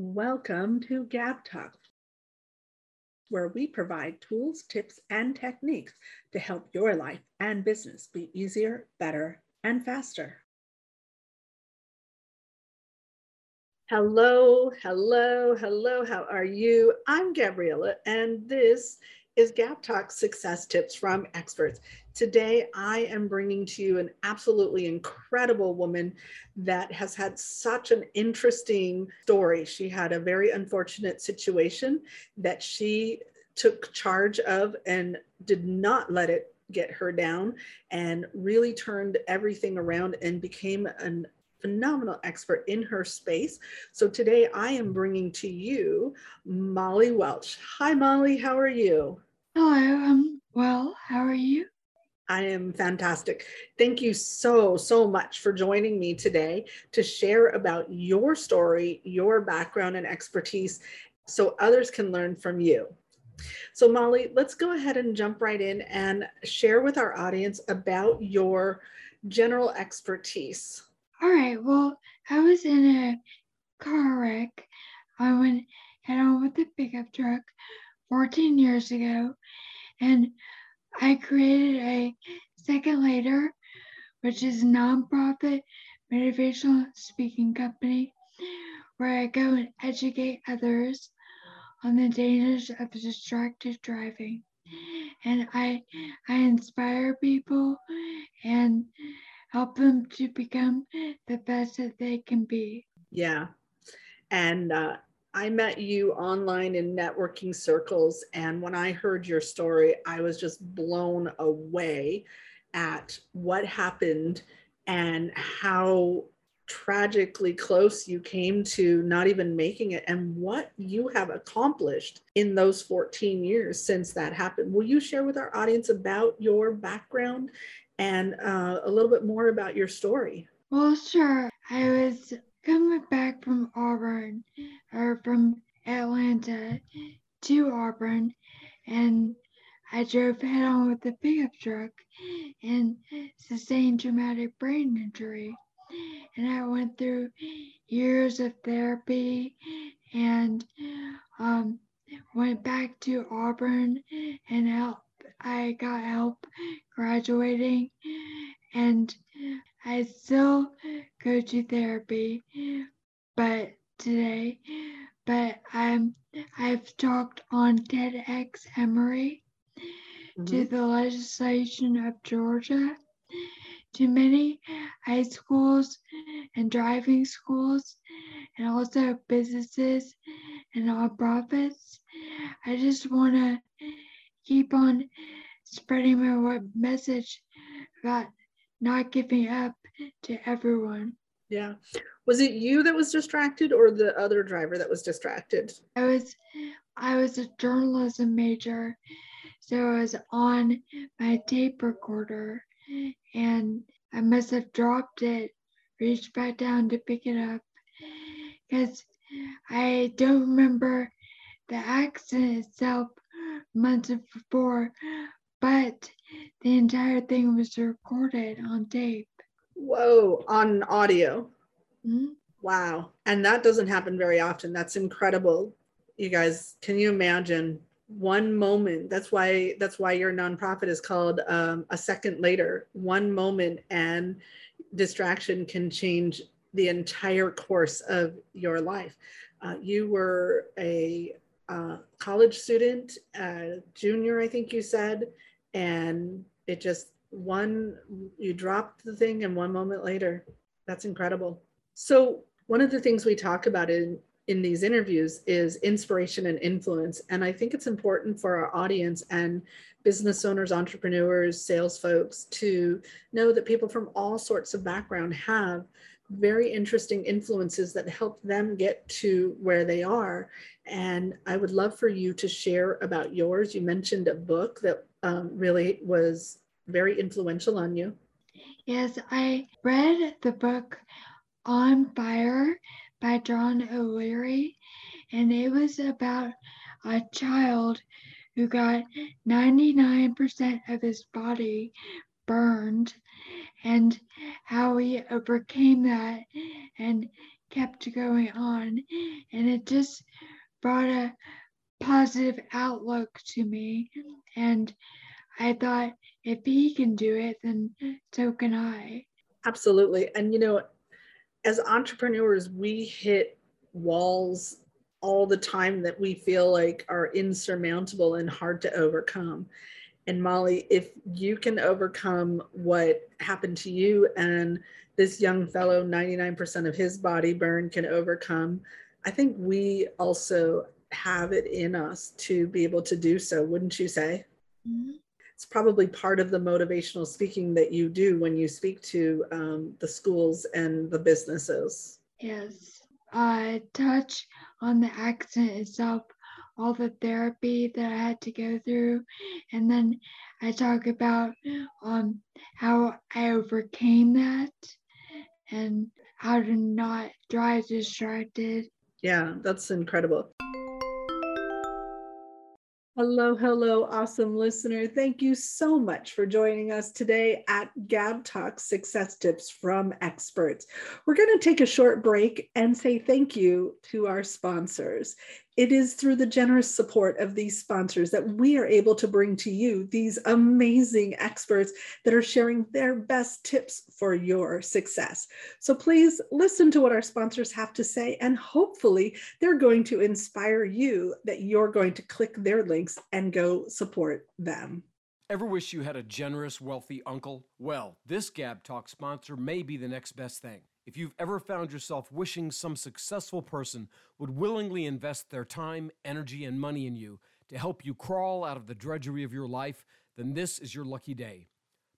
Welcome to Gab Talk, where we provide tools, tips, and techniques to help your life and business be easier, better, and faster. Hello, hello, hello. How are you? I'm Gabriella, and this is Gab Talk Success Tips from Experts. Today, I am bringing to you an absolutely incredible woman that has had such an interesting story. She had a very unfortunate situation that she took charge of and did not let it get her down and really turned everything around and became an phenomenal expert in her space. So today I am bringing to you Molly Welch. Hi, Molly. How are you? Hello, I'm well. How are you? I am fantastic. Thank you so, so much for joining me today to share about your story, your background, and expertise so others can learn from you. So, Molly, let's go ahead and jump right in and share with our audience about your general expertise. All right. Well, I was in a car wreck. I went head on with a pickup truck 14 years ago, and I created a Second Later, which is a nonprofit motivational speaking company where I go and educate others on the dangers of distracted driving. And I I inspire people and help them to become the best that they can be. Yeah. And uh, I met you online in networking circles. And when I heard your story, I was just blown away at what happened and how tragically close you came to not even making it and what you have accomplished in those 14 years since that happened. Will you share with our audience about your background and uh, a little bit more about your story? Well, sure. I was coming back from Auburn from Atlanta to Auburn and I drove head on with a pickup truck and sustained traumatic brain injury. And I went through years of therapy and um, went back to Auburn and help. I got help graduating and I still go to therapy, but today, but I'm I've talked on TEDx Emory mm-hmm. to the legislation of Georgia, to many high schools and driving schools, and also businesses and nonprofits. I just want to keep on spreading my message about not giving up to everyone. Yeah. Was it you that was distracted or the other driver that was distracted? I was I was a journalism major. So I was on my tape recorder and I must have dropped it, reached back down to pick it up. Because I don't remember the accident itself months before, but the entire thing was recorded on tape. Whoa, on audio. Mm-hmm. Wow. And that doesn't happen very often. That's incredible. You guys, can you imagine one moment? That's why that's why your nonprofit is called um, a second later. One moment and distraction can change the entire course of your life. Uh, you were a uh, college student, uh, junior, I think you said, and it just one you dropped the thing and one moment later. That's incredible. So one of the things we talk about in in these interviews is inspiration and influence. And i think it's important for our audience and business owners entrepreneurs sales folks to know that people from all sorts of background have very interesting influences that help them get to where they are. And i would love for you to share about yours. You mentioned a book that um, really was very influential on you? Yes, I read the book On Fire by John O'Leary, and it was about a child who got 99% of his body burned and how he overcame that and kept going on. And it just brought a positive outlook to me. And I thought if he can do it, then so can I. Absolutely. And, you know, as entrepreneurs, we hit walls all the time that we feel like are insurmountable and hard to overcome. And Molly, if you can overcome what happened to you and this young fellow, 99% of his body burn can overcome, I think we also have it in us to be able to do so, wouldn't you say? Mm-hmm. It's probably part of the motivational speaking that you do when you speak to um, the schools and the businesses. Yes. I touch on the accident itself, all the therapy that I had to go through, and then I talk about um, how I overcame that and how to not drive distracted. Yeah, that's incredible. Hello, hello, awesome listener. Thank you so much for joining us today at Gab Talk Success Tips from Experts. We're going to take a short break and say thank you to our sponsors. It is through the generous support of these sponsors that we are able to bring to you these amazing experts that are sharing their best tips for your success. So please listen to what our sponsors have to say, and hopefully, they're going to inspire you that you're going to click their links and go support them. Ever wish you had a generous, wealthy uncle? Well, this Gab Talk sponsor may be the next best thing. If you've ever found yourself wishing some successful person would willingly invest their time, energy, and money in you to help you crawl out of the drudgery of your life, then this is your lucky day.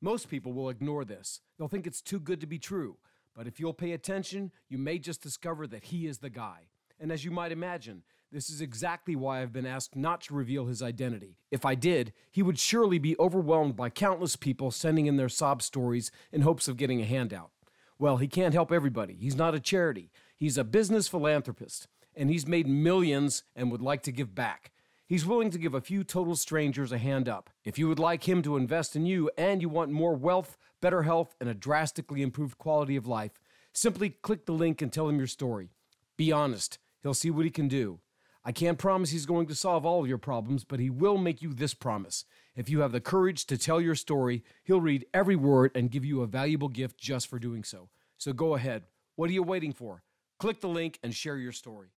Most people will ignore this. They'll think it's too good to be true. But if you'll pay attention, you may just discover that he is the guy. And as you might imagine, this is exactly why I've been asked not to reveal his identity. If I did, he would surely be overwhelmed by countless people sending in their sob stories in hopes of getting a handout. Well, he can't help everybody. He's not a charity. He's a business philanthropist, and he's made millions and would like to give back. He's willing to give a few total strangers a hand up. If you would like him to invest in you and you want more wealth, better health, and a drastically improved quality of life, simply click the link and tell him your story. Be honest, he'll see what he can do. I can't promise he's going to solve all of your problems, but he will make you this promise. If you have the courage to tell your story, he'll read every word and give you a valuable gift just for doing so. So go ahead. What are you waiting for? Click the link and share your story.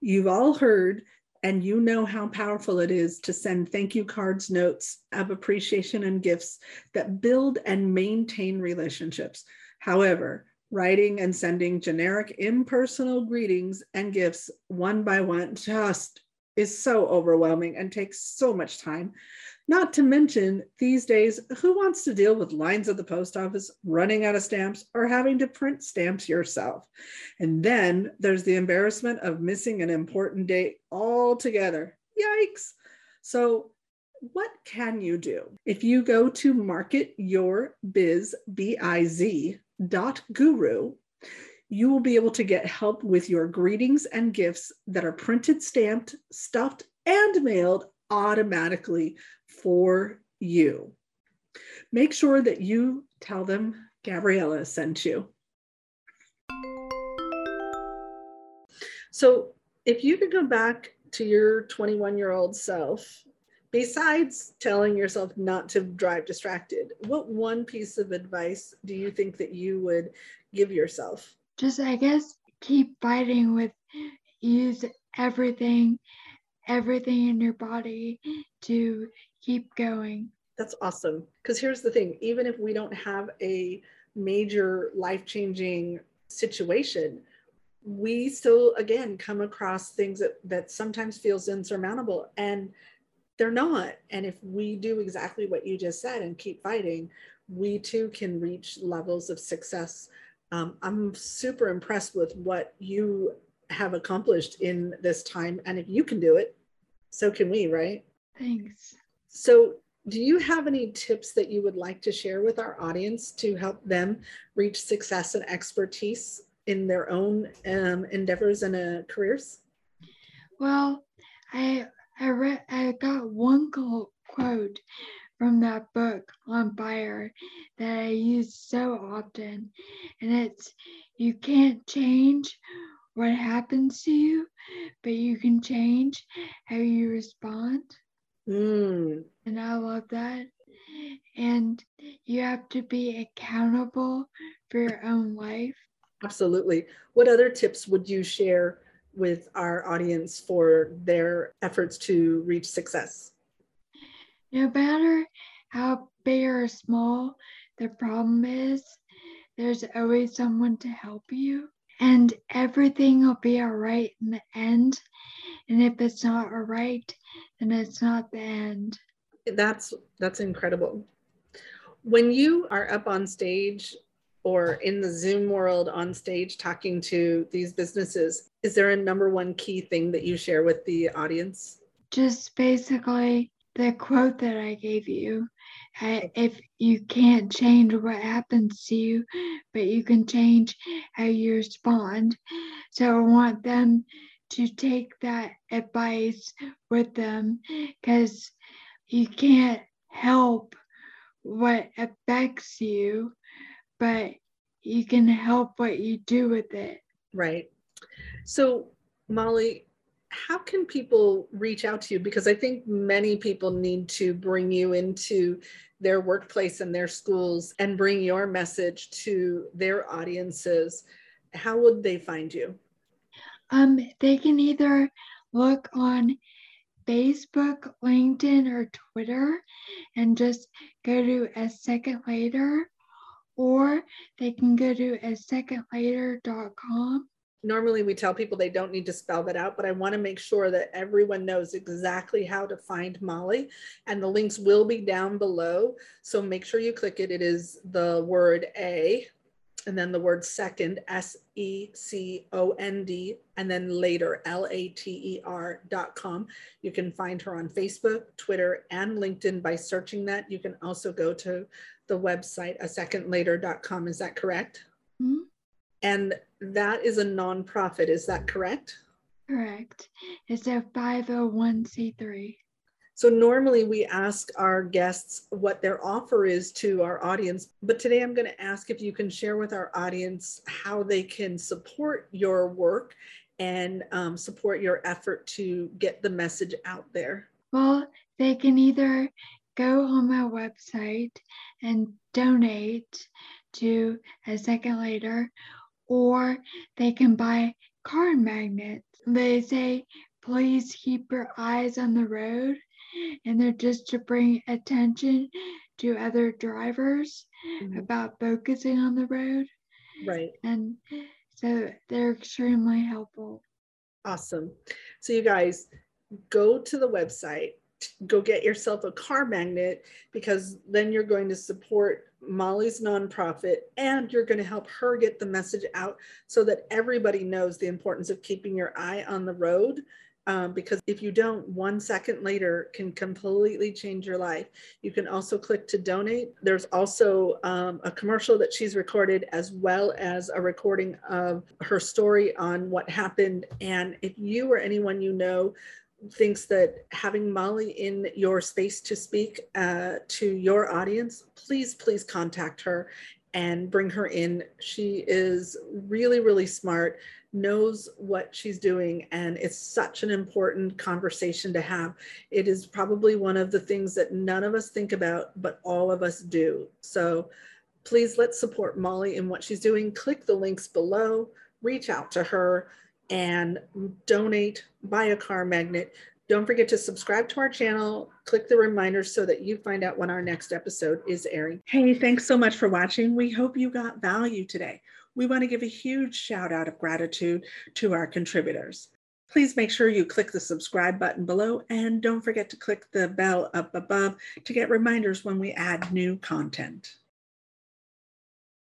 You've all heard and you know how powerful it is to send thank you cards, notes of appreciation, and gifts that build and maintain relationships. However, writing and sending generic impersonal greetings and gifts one by one just is so overwhelming and takes so much time. Not to mention, these days, who wants to deal with lines at the post office, running out of stamps, or having to print stamps yourself? And then there's the embarrassment of missing an important date altogether. Yikes. So, what can you do? If you go to marketyourbiz, B-I-Z, dot guru, you will be able to get help with your greetings and gifts that are printed, stamped, stuffed, and mailed automatically for you. Make sure that you tell them Gabriella sent you. So, if you could go back to your 21 year old self besides telling yourself not to drive distracted, what one piece of advice do you think that you would give yourself? Just, I guess, keep fighting with use everything, everything in your body to keep going. That's awesome. Because here's the thing even if we don't have a major life changing situation, we still again come across things that that sometimes feels insurmountable and they're not. And if we do exactly what you just said and keep fighting, we too can reach levels of success. Um, I'm super impressed with what you have accomplished in this time. And if you can do it, so can we, right? Thanks. So, do you have any tips that you would like to share with our audience to help them reach success and expertise in their own um, endeavors and uh, careers? Well, I I read I got one quote from that book on fire that I use so often. And it's you can't change what happens to you, but you can change how you respond. Mm, And I love that. And you have to be accountable for your own life. absolutely. What other tips would you share with our audience for their efforts to reach success? No matter how big or small the problem is, there's always someone to help you. And everything will be all right in the end. And if it's not all right, then it's not the end. That's that's incredible. When you are up on stage or in the Zoom world on stage talking to these businesses, is there a number one key thing that you share with the audience? Just basically the quote that I gave you. uh, If you can't change what happens to you, but you can change how you respond. So I want them to take that advice with them because you can't help what affects you, but you can help what you do with it. Right. So, Molly, how can people reach out to you? Because I think many people need to bring you into their workplace and their schools and bring your message to their audiences. How would they find you? Um, they can either look on Facebook, LinkedIn, or Twitter and just go to a second later, or they can go to a second. Normally, we tell people they don't need to spell that out, but I want to make sure that everyone knows exactly how to find Molly. And the links will be down below. So make sure you click it. It is the word A, and then the word second, S E C O N D, and then later, L A T E R dot com. You can find her on Facebook, Twitter, and LinkedIn by searching that. You can also go to the website, a secondlater.com. Is that correct? Mhm. And that is a nonprofit. Is that correct? Correct. It's a 501c3. So normally we ask our guests what their offer is to our audience, but today I'm going to ask if you can share with our audience how they can support your work and um, support your effort to get the message out there. Well, they can either go on my website and donate to a second later, or they can buy card magnets. They say, please keep your eyes on the road, and they're just to bring attention to other drivers Mhm. about focusing on the road. Right. And so they're extremely helpful. Awesome. So you guys go to the website, go get yourself a car magnet because then you're going to support Molly's nonprofit and you're going to help her get the message out so that everybody knows the importance of keeping your eye on the road. Um, because if you don't, one second later can completely change your life. You can also click to donate. There's also um, a commercial that she's recorded, as well as a recording of her story on what happened. And if you or anyone you know thinks that having Molly in your space to speak uh, to your audience, please, please contact her and bring her in. She is really, really smart, knows what she's doing, and it's such an important conversation to have. It is probably one of the things that none of us think about, but all of us do. So please let's support Molly in what she's doing. Click the links below, reach out to her and donate, buy a car magnet. Don't forget to subscribe to our channel, click the reminders so that you find out when our next episode is airing. Hey, thanks so much for watching. We hope you got value today. We want to give a huge shout out of gratitude to our contributors. Please make sure you click the subscribe button below and don't forget to click the bell up above to get reminders when we add new content.